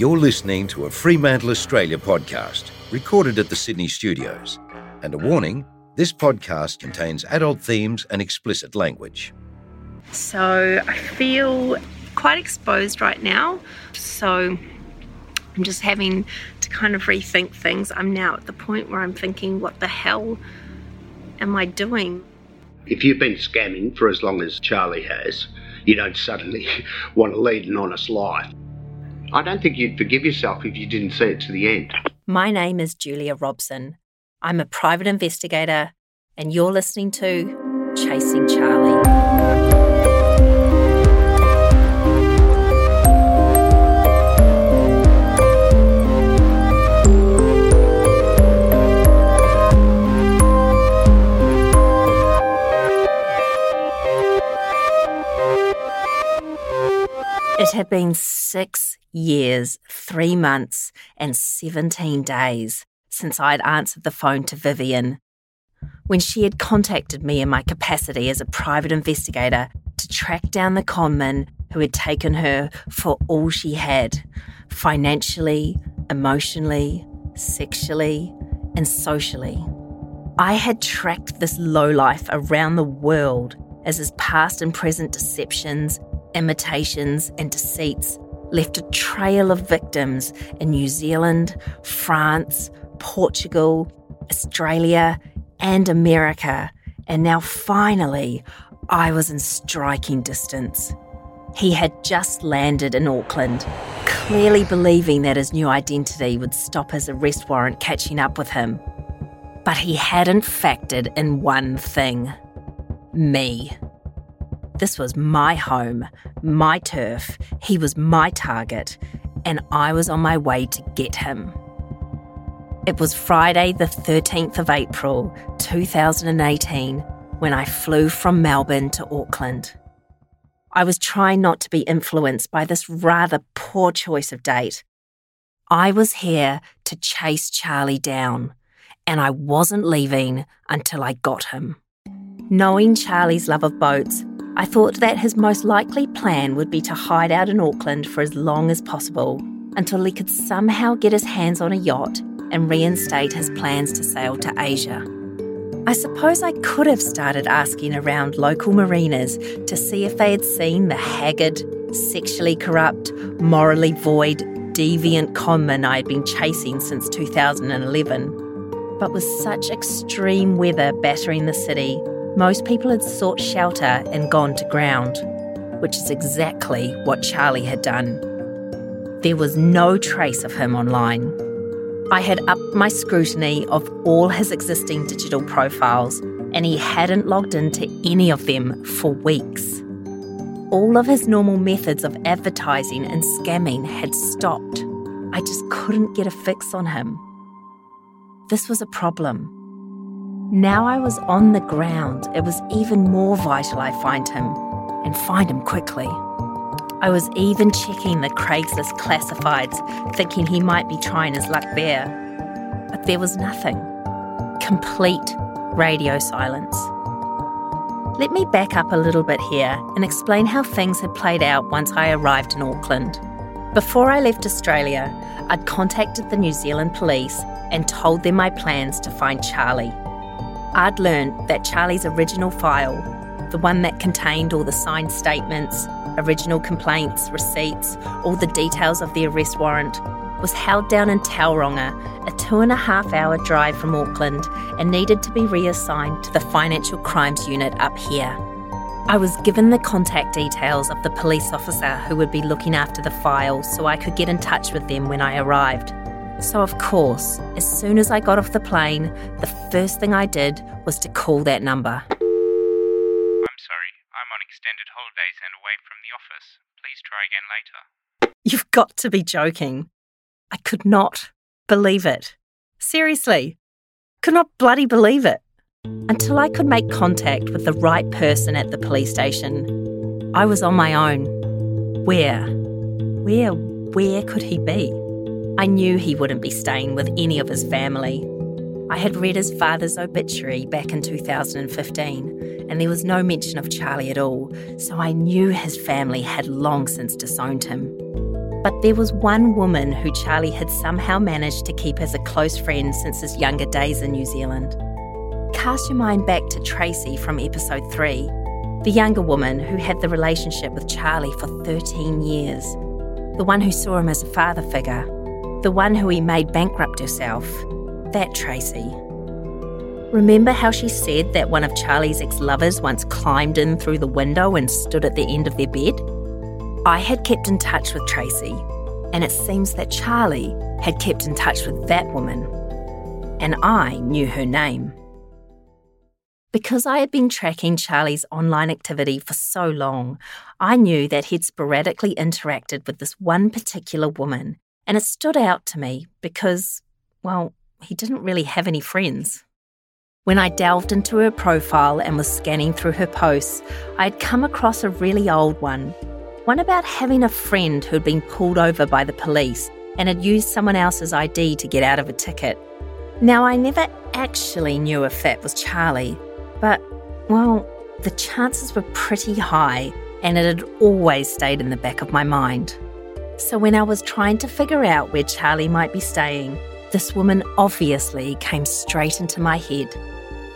You're listening to a Fremantle Australia podcast recorded at the Sydney studios. And a warning this podcast contains adult themes and explicit language. So I feel quite exposed right now. So I'm just having to kind of rethink things. I'm now at the point where I'm thinking, what the hell am I doing? If you've been scamming for as long as Charlie has, you don't suddenly want to lead an honest life. I don't think you'd forgive yourself if you didn't see it to the end. My name is Julia Robson. I'm a private investigator, and you're listening to Chasing Charlie. It had been six years, three months, and 17 days since I'd answered the phone to Vivian. When she had contacted me in my capacity as a private investigator to track down the conman who had taken her for all she had financially, emotionally, sexually, and socially. I had tracked this lowlife around the world as his past and present deceptions imitations, and deceits left a trail of victims in New Zealand, France, Portugal, Australia, and America. And now finally, I was in striking distance. He had just landed in Auckland, clearly believing that his new identity would stop his arrest warrant catching up with him. But he hadn't factored in one thing me. This was my home, my turf. He was my target, and I was on my way to get him. It was Friday, the 13th of April, 2018, when I flew from Melbourne to Auckland. I was trying not to be influenced by this rather poor choice of date. I was here to chase Charlie down, and I wasn't leaving until I got him. Knowing Charlie's love of boats, I thought that his most likely plan would be to hide out in Auckland for as long as possible until he could somehow get his hands on a yacht and reinstate his plans to sail to Asia. I suppose I could have started asking around local marinas to see if they had seen the haggard, sexually corrupt, morally void, deviant conman I had been chasing since 2011. But with such extreme weather battering the city, most people had sought shelter and gone to ground, which is exactly what Charlie had done. There was no trace of him online. I had upped my scrutiny of all his existing digital profiles, and he hadn't logged into any of them for weeks. All of his normal methods of advertising and scamming had stopped. I just couldn't get a fix on him. This was a problem. Now I was on the ground, it was even more vital I find him, and find him quickly. I was even checking the Craigslist classifieds, thinking he might be trying his luck there. But there was nothing. Complete radio silence. Let me back up a little bit here and explain how things had played out once I arrived in Auckland. Before I left Australia, I'd contacted the New Zealand police and told them my plans to find Charlie. I'd learned that Charlie's original file, the one that contained all the signed statements, original complaints, receipts, all the details of the arrest warrant, was held down in Tauranga, a two and a half hour drive from Auckland, and needed to be reassigned to the Financial Crimes Unit up here. I was given the contact details of the police officer who would be looking after the file so I could get in touch with them when I arrived. So, of course, as soon as I got off the plane, the first thing I did was to call that number. I'm sorry, I'm on extended holidays and away from the office. Please try again later. You've got to be joking. I could not believe it. Seriously, could not bloody believe it. Until I could make contact with the right person at the police station, I was on my own. Where? Where, where could he be? I knew he wouldn't be staying with any of his family. I had read his father's obituary back in 2015, and there was no mention of Charlie at all, so I knew his family had long since disowned him. But there was one woman who Charlie had somehow managed to keep as a close friend since his younger days in New Zealand. Cast your mind back to Tracy from episode 3, the younger woman who had the relationship with Charlie for 13 years, the one who saw him as a father figure, the one who he made bankrupt herself. That Tracy. Remember how she said that one of Charlie's ex lovers once climbed in through the window and stood at the end of their bed? I had kept in touch with Tracy, and it seems that Charlie had kept in touch with that woman. And I knew her name. Because I had been tracking Charlie's online activity for so long, I knew that he'd sporadically interacted with this one particular woman, and it stood out to me because, well, he didn't really have any friends. When I delved into her profile and was scanning through her posts, I had come across a really old one. One about having a friend who had been pulled over by the police and had used someone else's ID to get out of a ticket. Now, I never actually knew if that was Charlie, but, well, the chances were pretty high and it had always stayed in the back of my mind. So when I was trying to figure out where Charlie might be staying, this woman obviously came straight into my head.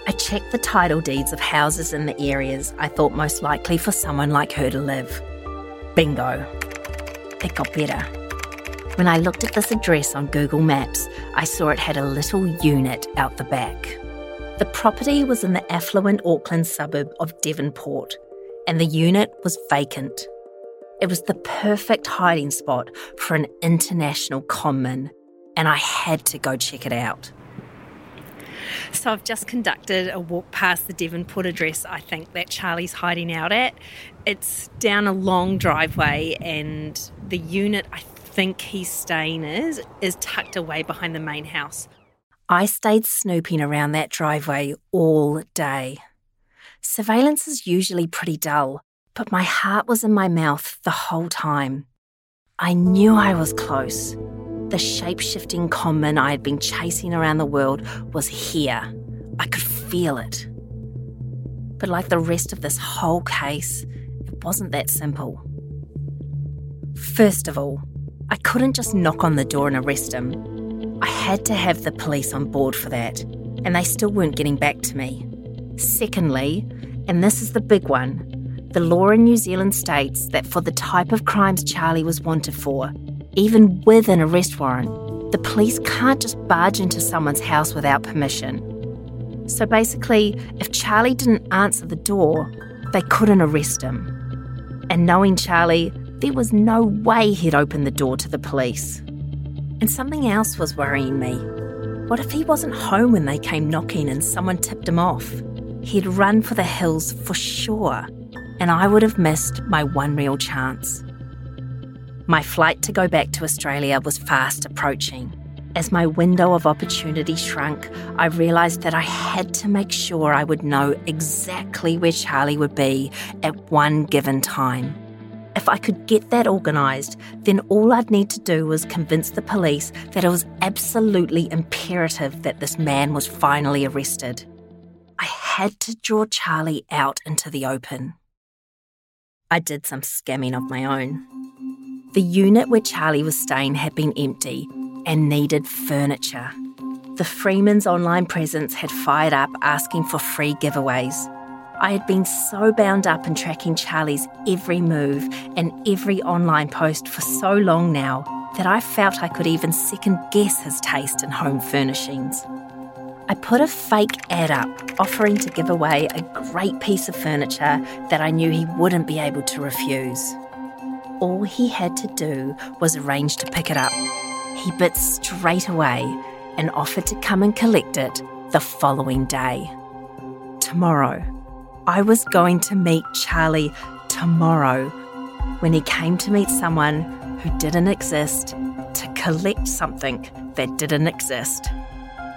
I checked the title deeds of houses in the areas I thought most likely for someone like her to live. Bingo. It got better. When I looked at this address on Google Maps, I saw it had a little unit out the back. The property was in the affluent Auckland suburb of Devonport, and the unit was vacant. It was the perfect hiding spot for an international conman, and I had to go check it out. So I've just conducted a walk past the Devonport address I think that Charlie's hiding out at. It's down a long driveway and the unit I think he's staying is is tucked away behind the main house. I stayed snooping around that driveway all day. Surveillance is usually pretty dull, but my heart was in my mouth the whole time. I knew I was close. The shape shifting conman I had been chasing around the world was here. I could feel it. But like the rest of this whole case, it wasn't that simple. First of all, I couldn't just knock on the door and arrest him. I had to have the police on board for that, and they still weren't getting back to me. Secondly, and this is the big one, the law in New Zealand states that for the type of crimes Charlie was wanted for, even with an arrest warrant, the police can't just barge into someone's house without permission. So basically, if Charlie didn't answer the door, they couldn't arrest him. And knowing Charlie, there was no way he'd open the door to the police. And something else was worrying me. What if he wasn't home when they came knocking and someone tipped him off? He'd run for the hills for sure, and I would have missed my one real chance. My flight to go back to Australia was fast approaching. As my window of opportunity shrunk, I realised that I had to make sure I would know exactly where Charlie would be at one given time. If I could get that organised, then all I'd need to do was convince the police that it was absolutely imperative that this man was finally arrested. I had to draw Charlie out into the open. I did some scamming of my own. The unit where Charlie was staying had been empty and needed furniture. The Freeman's online presence had fired up asking for free giveaways. I had been so bound up in tracking Charlie's every move and every online post for so long now that I felt I could even second guess his taste in home furnishings. I put a fake ad up offering to give away a great piece of furniture that I knew he wouldn't be able to refuse. All he had to do was arrange to pick it up. he bit straight away and offered to come and collect it the following day. Tomorrow. I was going to meet Charlie tomorrow when he came to meet someone who didn't exist to collect something that didn't exist.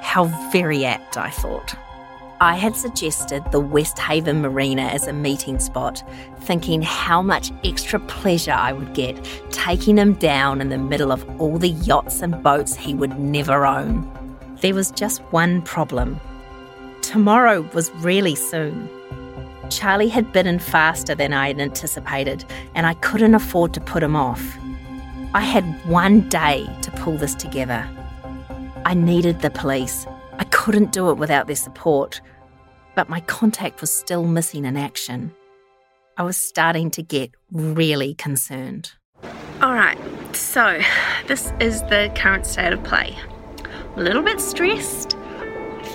How very apt, I thought. I had suggested the Westhaven Marina as a meeting spot, thinking how much extra pleasure I would get taking him down in the middle of all the yachts and boats he would never own. There was just one problem. Tomorrow was really soon. Charlie had bitten faster than I had anticipated, and I couldn't afford to put him off. I had one day to pull this together. I needed the police. I couldn't do it without their support, but my contact was still missing in action. I was starting to get really concerned. All right, so this is the current state of play. I'm a little bit stressed.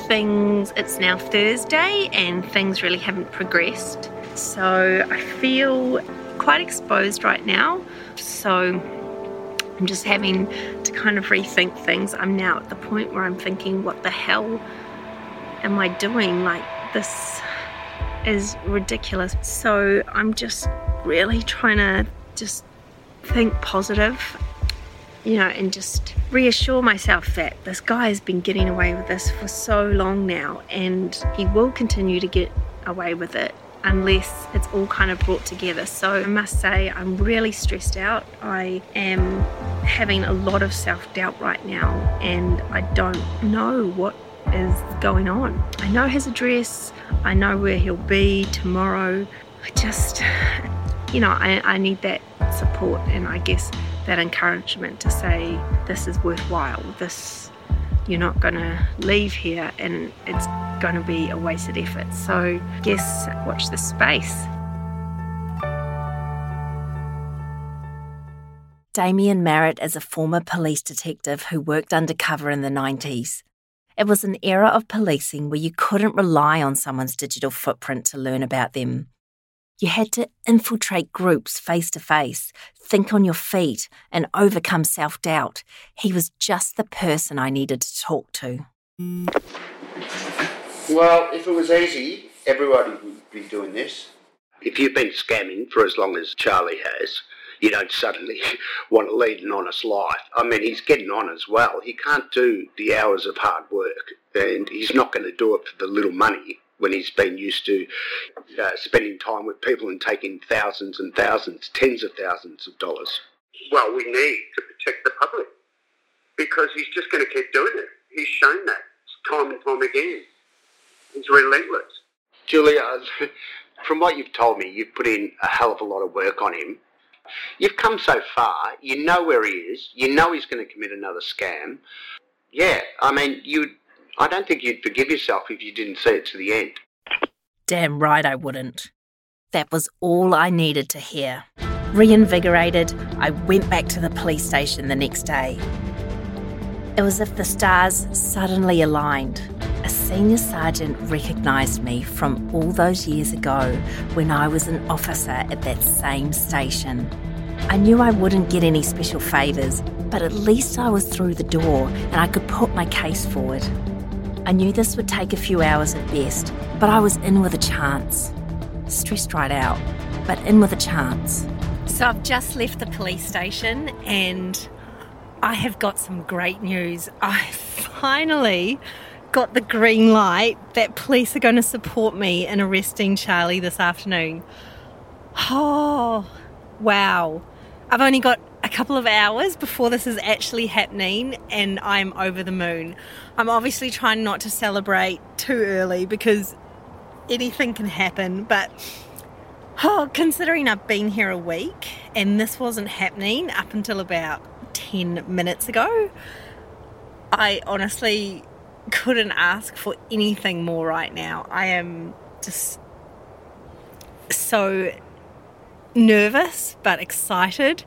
Things, it's now Thursday and things really haven't progressed. So I feel quite exposed right now. So I'm just having to kind of rethink things. I'm now at the point where I'm thinking, what the hell am I doing? Like, this is ridiculous. So I'm just really trying to just think positive, you know, and just reassure myself that this guy has been getting away with this for so long now and he will continue to get away with it unless it's all kind of brought together. So I must say, I'm really stressed out. I am having a lot of self doubt right now, and I don't know what is going on. I know his address, I know where he'll be tomorrow. I just, you know, I, I need that support and I guess that encouragement to say this is worthwhile. This you're not going to leave here and it's going to be a wasted effort. So, guess watch this space. Damien Marrett is a former police detective who worked undercover in the 90s. It was an era of policing where you couldn't rely on someone's digital footprint to learn about them. You had to infiltrate groups face to face, think on your feet, and overcome self doubt. He was just the person I needed to talk to. Well, if it was easy, everybody would be doing this. If you've been scamming for as long as Charlie has, you don't suddenly want to lead an honest life. I mean, he's getting on as well. He can't do the hours of hard work, and he's not going to do it for the little money when he's been used to uh, spending time with people and taking thousands and thousands, tens of thousands of dollars. Well, we need to protect the public because he's just going to keep doing it. He's shown that time and time again. He's relentless. Julia, from what you've told me, you've put in a hell of a lot of work on him. You've come so far, you know where he is, you know he's going to commit another scam. Yeah, I mean, you I don't think you'd forgive yourself if you didn't see it to the end. Damn right I wouldn't. That was all I needed to hear. Reinvigorated, I went back to the police station the next day. It was as if the stars suddenly aligned. A senior sergeant recognised me from all those years ago when I was an officer at that same station. I knew I wouldn't get any special favours, but at least I was through the door and I could put my case forward. I knew this would take a few hours at best, but I was in with a chance. Stressed right out, but in with a chance. So I've just left the police station and I have got some great news. I finally got the green light that police are going to support me in arresting Charlie this afternoon. Oh, wow. I've only got a couple of hours before this is actually happening and I'm over the moon. I'm obviously trying not to celebrate too early because anything can happen, but oh, considering I've been here a week and this wasn't happening up until about 10 minutes ago, I honestly couldn't ask for anything more right now. I am just so nervous but excited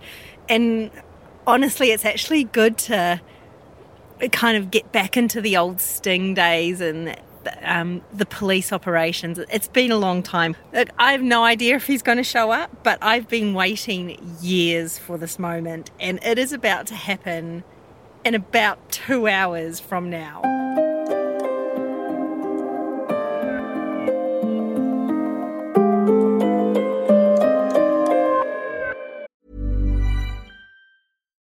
and honestly, it's actually good to kind of get back into the old sting days and um, the police operations. It's been a long time. I have no idea if he's going to show up, but I've been waiting years for this moment, and it is about to happen in about two hours from now.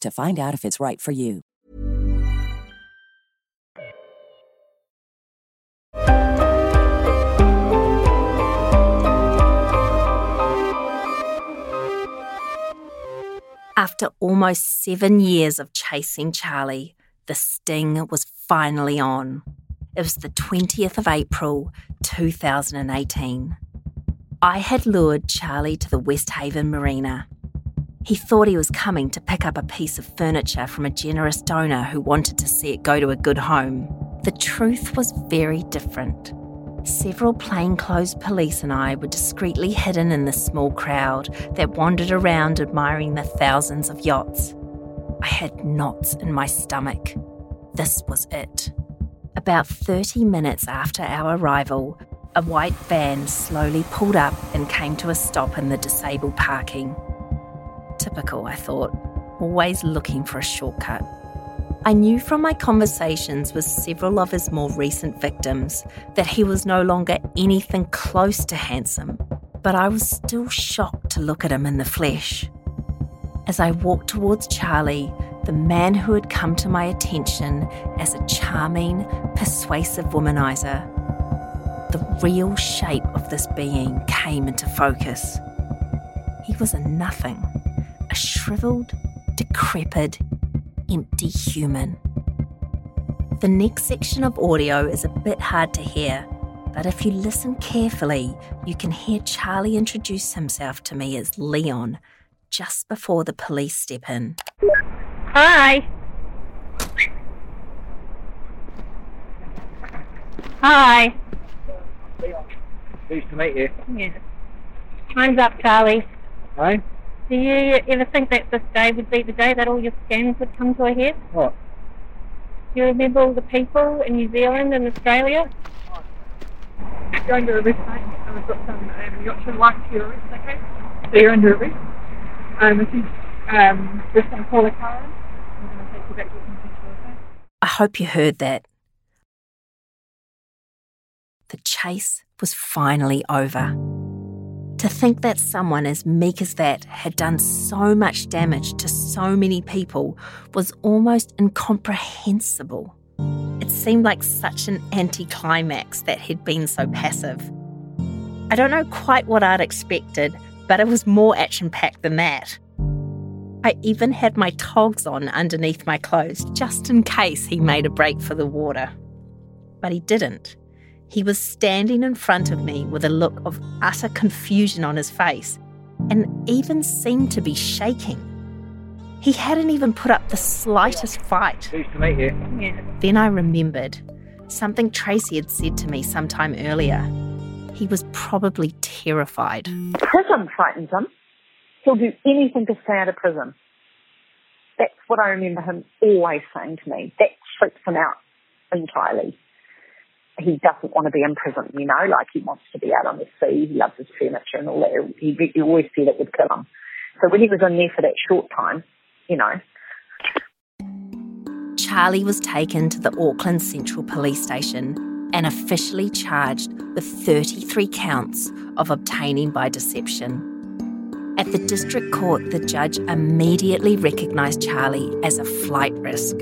to find out if it's right for you. After almost seven years of chasing Charlie, the sting was finally on. It was the 20th of April, 2018. I had lured Charlie to the Westhaven Marina. He thought he was coming to pick up a piece of furniture from a generous donor who wanted to see it go to a good home. The truth was very different. Several plainclothes police and I were discreetly hidden in the small crowd that wandered around admiring the thousands of yachts. I had knots in my stomach. This was it. About 30 minutes after our arrival, a white van slowly pulled up and came to a stop in the disabled parking. Typical, I thought, always looking for a shortcut. I knew from my conversations with several of his more recent victims that he was no longer anything close to handsome, but I was still shocked to look at him in the flesh. As I walked towards Charlie, the man who had come to my attention as a charming, persuasive womanizer, the real shape of this being came into focus. He was a nothing, a shriveled, decrepit, empty human. The next section of audio is a bit hard to hear, but if you listen carefully, you can hear Charlie introduce himself to me as Leon just before the police step in. Hi. Hi. Pleased to meet you. Yes. Time's up, Charlie. Hey? Do you ever think that this day would be the day that all your scams would come to a head? What? Do you remember all the people in New Zealand and Australia? You're under arrest, mate. I've got some um, Yorkshire warrant for your arrest, okay? So you're under arrest. Um, if you um, just going to call a car in, I'm going to take you back to your consensual, okay? I hope you heard that. The chase was finally over. To think that someone as meek as that had done so much damage to so many people was almost incomprehensible. It seemed like such an anticlimax that he'd been so passive. I don't know quite what I'd expected, but it was more action packed than that. I even had my togs on underneath my clothes just in case he made a break for the water. But he didn't. He was standing in front of me with a look of utter confusion on his face and even seemed to be shaking. He hadn't even put up the slightest fight. Pleased to meet you. Yeah. Then I remembered something Tracy had said to me sometime earlier. He was probably terrified. Prison frightens him. He'll do anything to stay out of prison. That's what I remember him always saying to me. That freaks him out entirely. He doesn't want to be in prison, you know, like he wants to be out on the sea. He loves his furniture and all that. He, he always said it would kill him. So when he was in there for that short time, you know, Charlie was taken to the Auckland Central Police Station and officially charged with 33 counts of obtaining by deception. At the district court, the judge immediately recognised Charlie as a flight risk.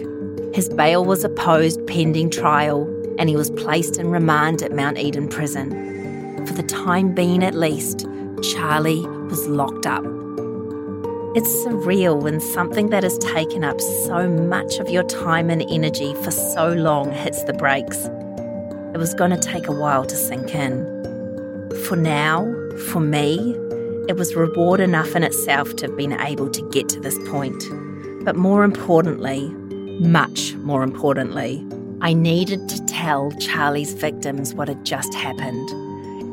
His bail was opposed pending trial, and he was placed in remand at Mount Eden Prison. For the time being, at least, Charlie was locked up. It's surreal when something that has taken up so much of your time and energy for so long hits the brakes. It was going to take a while to sink in. For now, for me, it was reward enough in itself to have been able to get to this point. But more importantly, much more importantly, I needed to tell Charlie's victims what had just happened.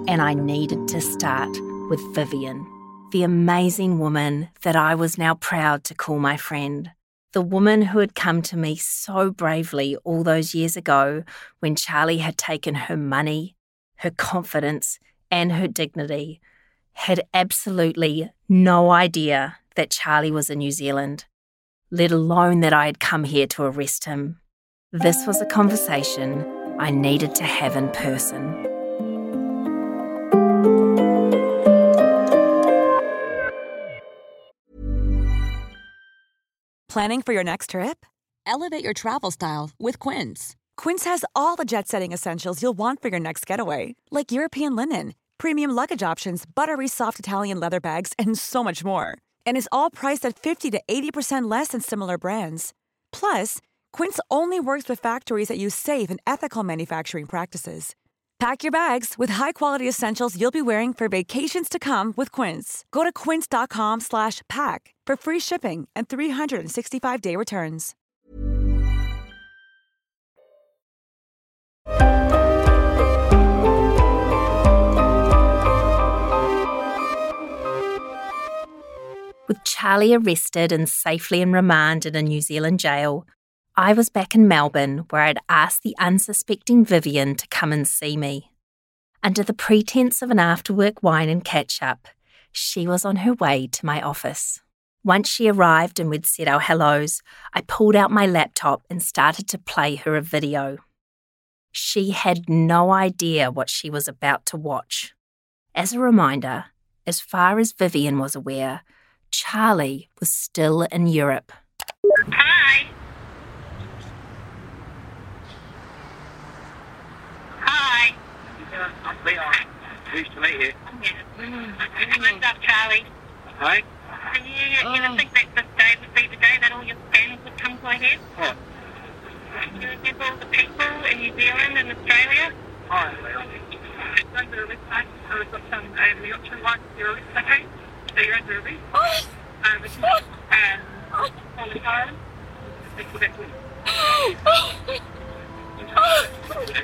And I needed to start with Vivian, the amazing woman that I was now proud to call my friend. The woman who had come to me so bravely all those years ago when Charlie had taken her money, her confidence, and her dignity, had absolutely no idea that Charlie was in New Zealand, let alone that I had come here to arrest him. This was a conversation I needed to have in person. Planning for your next trip? Elevate your travel style with Quince. Quince has all the jet setting essentials you'll want for your next getaway, like European linen, premium luggage options, buttery soft Italian leather bags, and so much more. And is all priced at 50 to 80% less than similar brands. Plus, Quince only works with factories that use safe and ethical manufacturing practices. Pack your bags with high-quality essentials you'll be wearing for vacations to come with Quince. Go to quince.com/pack for free shipping and 365-day returns. With Charlie arrested and safely in remand in a New Zealand jail, I was back in Melbourne where I'd asked the unsuspecting Vivian to come and see me. Under the pretense of an after work wine and catch up, she was on her way to my office. Once she arrived and we'd said our hellos, I pulled out my laptop and started to play her a video. She had no idea what she was about to watch. As a reminder, as far as Vivian was aware, Charlie was still in Europe. Hi. I'm Leon. Pleased to meet you. What's up, Charlie? Hey? Can you ever think that this day would be the day that all your scams would come to a head? What? You remember all the people in New Zealand and Australia? Hi, Leon. Under arrest, mate. So we've got some um, Yorkshire lights to your arrest, okay? So you're under arrest. Um, this is, um, Polly Karen. Thank you, that's Okay,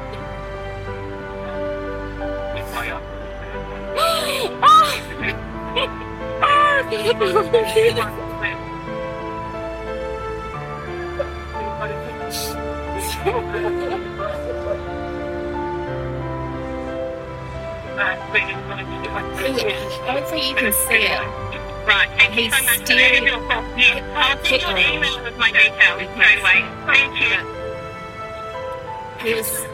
Hopefully you can see it. Right, thank you He's so much. I'm steering- going to do a call. Yeah, I'll send email with my details straight away. Thank you. He was.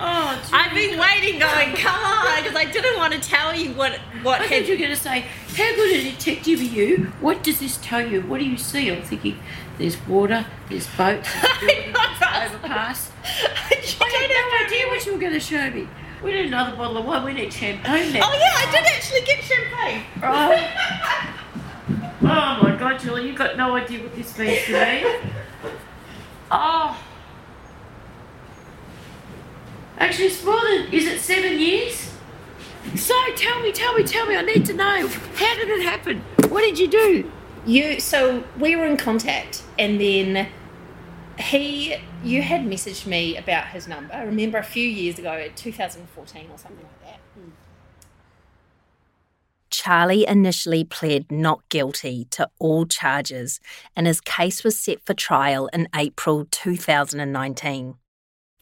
Oh, I've been waiting, going, come on, because I didn't want to tell you what what I had. thought you were going to say, how good a detective are you? What does this tell you? What do you see? I'm thinking, there's water, there's boats, there's buildings, there's overpass. I had no idea what you were going to show me. We need another bottle of wine. We need champagne now. Oh yeah, I did actually get champagne. Oh. oh my God, Julie, you've got no idea what this means to me. Oh. Actually, it's more than, is it seven years? So tell me, tell me, tell me. I need to know. How did it happen? What did you do? You so we were in contact, and then he you had messaged me about his number. I remember a few years ago, 2014 or something like that. Charlie initially pled not guilty to all charges, and his case was set for trial in April 2019.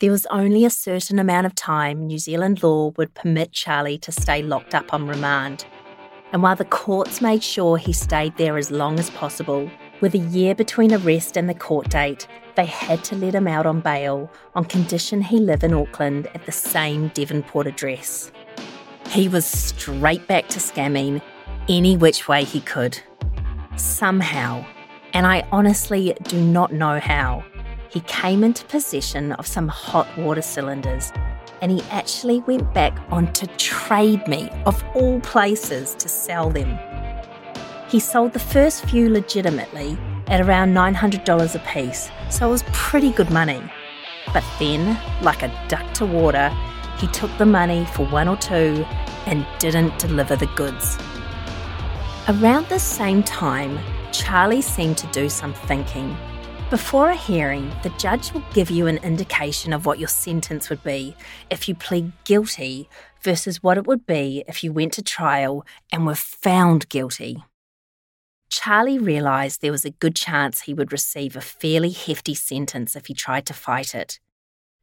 There was only a certain amount of time New Zealand law would permit Charlie to stay locked up on remand. And while the courts made sure he stayed there as long as possible, with a year between arrest and the court date, they had to let him out on bail on condition he live in Auckland at the same Devonport address. He was straight back to scamming any which way he could. Somehow, and I honestly do not know how, he came into possession of some hot water cylinders and he actually went back onto Trade Me, of all places, to sell them. He sold the first few legitimately at around $900 a piece, so it was pretty good money. But then, like a duck to water, he took the money for one or two and didn't deliver the goods. Around the same time, Charlie seemed to do some thinking. Before a hearing, the judge will give you an indication of what your sentence would be if you plead guilty versus what it would be if you went to trial and were found guilty. Charlie realised there was a good chance he would receive a fairly hefty sentence if he tried to fight it.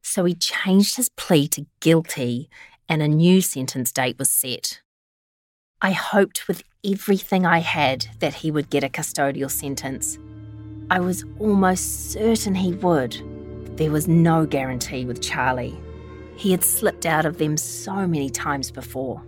So he changed his plea to guilty and a new sentence date was set. I hoped with everything I had that he would get a custodial sentence. I was almost certain he would. There was no guarantee with Charlie. He had slipped out of them so many times before.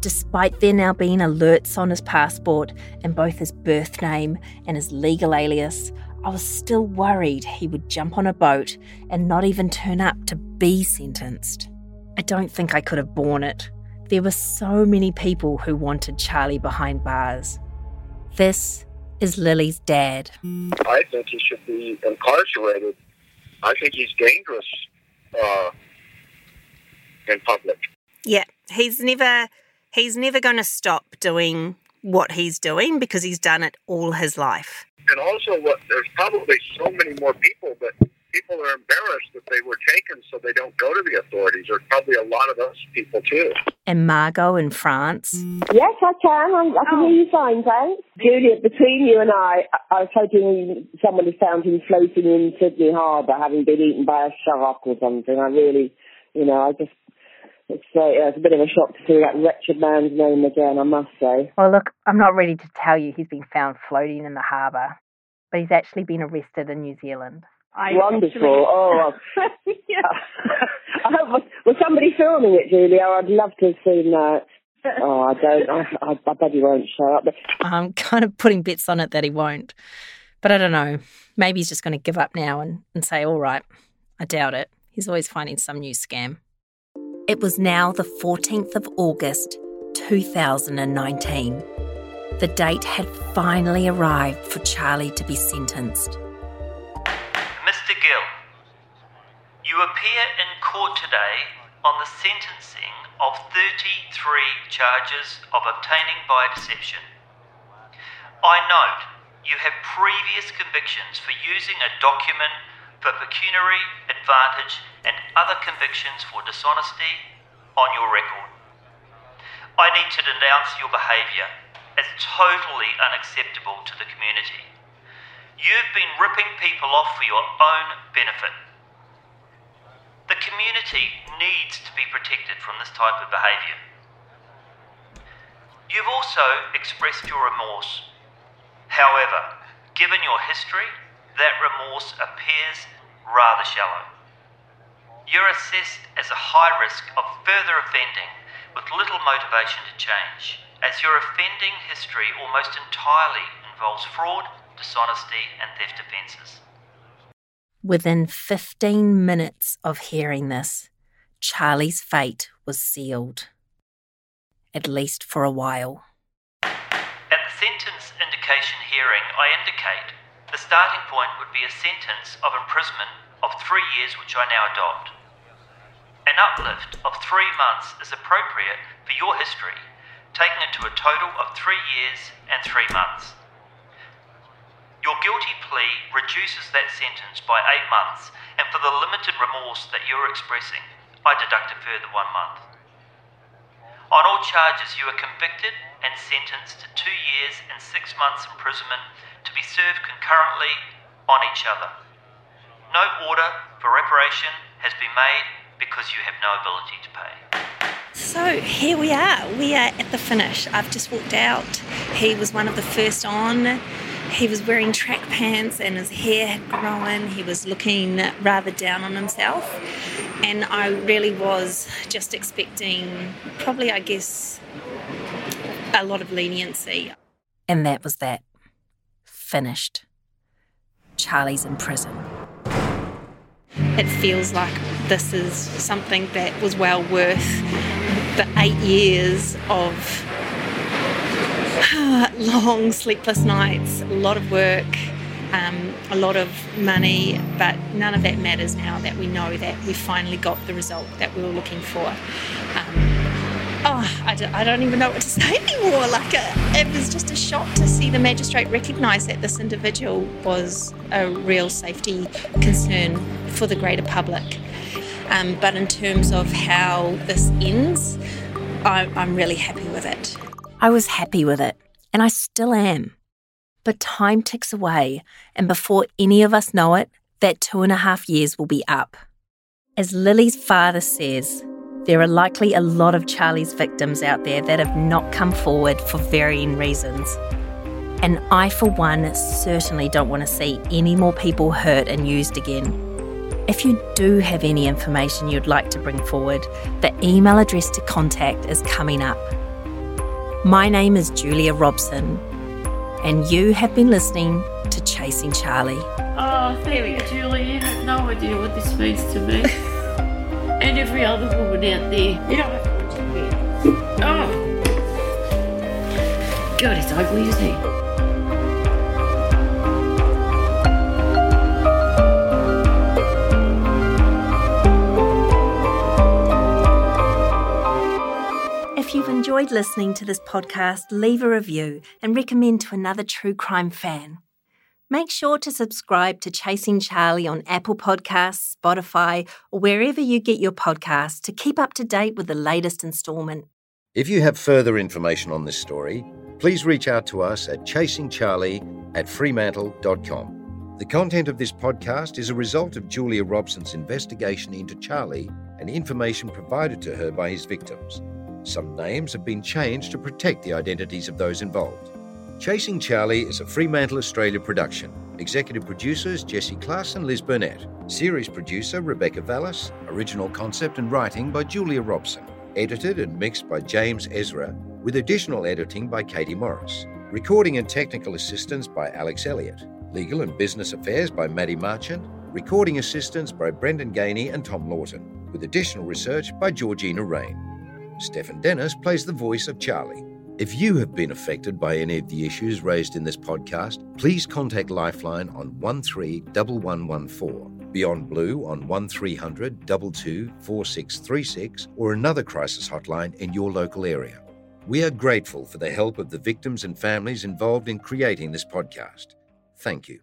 Despite there now being alerts on his passport and both his birth name and his legal alias, I was still worried he would jump on a boat and not even turn up to be sentenced. I don't think I could have borne it. There were so many people who wanted Charlie behind bars. This is Lily's dad. I think he should be incarcerated. I think he's dangerous uh, in public. Yeah, he's never he's never going to stop doing what he's doing because he's done it all his life. And also, what there's probably so many more people that people are embarrassed that they were taken, so they don't go to the authorities. There's probably a lot of those people too. And Margot in France. Yes, I can. I'm, I can hear you fine, thanks. Juliet, between you and I, I was hoping someone had found him floating in Sydney Harbour, having been eaten by a shark or something. I really, you know, I just it's, uh, it's a bit of a shock to see that wretched man's name again, I must say. Well, look, I'm not ready to tell you he's been found floating in the harbour, but he's actually been arrested in New Zealand. I Wonderful. Actually... Oh, yeah. I hope, was somebody filming it, Julia? I'd love to have seen that. Oh, I don't. I, I, I bet he won't show up. I'm kind of putting bits on it that he won't. But I don't know. Maybe he's just going to give up now and, and say, all right. I doubt it. He's always finding some new scam. It was now the 14th of August, 2019. The date had finally arrived for Charlie to be sentenced. You appear in court today on the sentencing of 33 charges of obtaining by deception. I note you have previous convictions for using a document for pecuniary advantage and other convictions for dishonesty on your record. I need to denounce your behaviour as totally unacceptable to the community. You've been ripping people off for your own benefit. The community needs to be protected from this type of behaviour. You've also expressed your remorse. However, given your history, that remorse appears rather shallow. You're assessed as a high risk of further offending with little motivation to change, as your offending history almost entirely involves fraud, dishonesty, and theft offences. Within 15 minutes of hearing this, Charlie's fate was sealed. At least for a while. At the sentence indication hearing, I indicate the starting point would be a sentence of imprisonment of three years, which I now adopt. An uplift of three months is appropriate for your history, taking it to a total of three years and three months. Your guilty plea reduces that sentence by eight months, and for the limited remorse that you're expressing, I deduct a further one month. On all charges, you are convicted and sentenced to two years and six months imprisonment to be served concurrently on each other. No order for reparation has been made because you have no ability to pay. So here we are. We are at the finish. I've just walked out. He was one of the first on. He was wearing track pants and his hair had grown. He was looking rather down on himself. And I really was just expecting, probably, I guess, a lot of leniency. And that was that. Finished. Charlie's in prison. It feels like this is something that was well worth the eight years of long sleepless nights, a lot of work, um, a lot of money, but none of that matters now that we know that we finally got the result that we were looking for. Um, oh, I don't, I don't, even know what to say anymore. Like, uh, it was just a shock to see the magistrate recognise that this individual was a real safety concern for the greater public. Um, but in terms of how this ends, I, I'm really happy with it. I was happy with it, and I still am. But time ticks away, and before any of us know it, that two and a half years will be up. As Lily's father says, there are likely a lot of Charlie's victims out there that have not come forward for varying reasons. And I, for one, certainly don't want to see any more people hurt and used again. If you do have any information you'd like to bring forward, the email address to contact is coming up. My name is Julia Robson, and you have been listening to Chasing Charlie. Oh, thank you, Julie. You have no idea what this means to me. and every other woman out there. You don't have to watch me. Oh. God, it's ugly, isn't it? If you've enjoyed listening to this podcast, leave a review and recommend to another true crime fan. Make sure to subscribe to Chasing Charlie on Apple Podcasts, Spotify, or wherever you get your podcasts to keep up to date with the latest instalment. If you have further information on this story, please reach out to us at chasingcharlie at fremantle.com. The content of this podcast is a result of Julia Robson's investigation into Charlie and information provided to her by his victims. Some names have been changed to protect the identities of those involved. Chasing Charlie is a Fremantle Australia production. Executive producers Jesse Klass and Liz Burnett. Series producer Rebecca Vallis. Original concept and writing by Julia Robson. Edited and mixed by James Ezra, with additional editing by Katie Morris. Recording and technical assistance by Alex Elliott. Legal and business affairs by Maddie Marchant. Recording assistance by Brendan Gainey and Tom Lawton, with additional research by Georgina Rain. Stefan Dennis plays the voice of Charlie. If you have been affected by any of the issues raised in this podcast, please contact Lifeline on 131114, Beyond Blue on 1300 22 4636, or another crisis hotline in your local area. We are grateful for the help of the victims and families involved in creating this podcast. Thank you.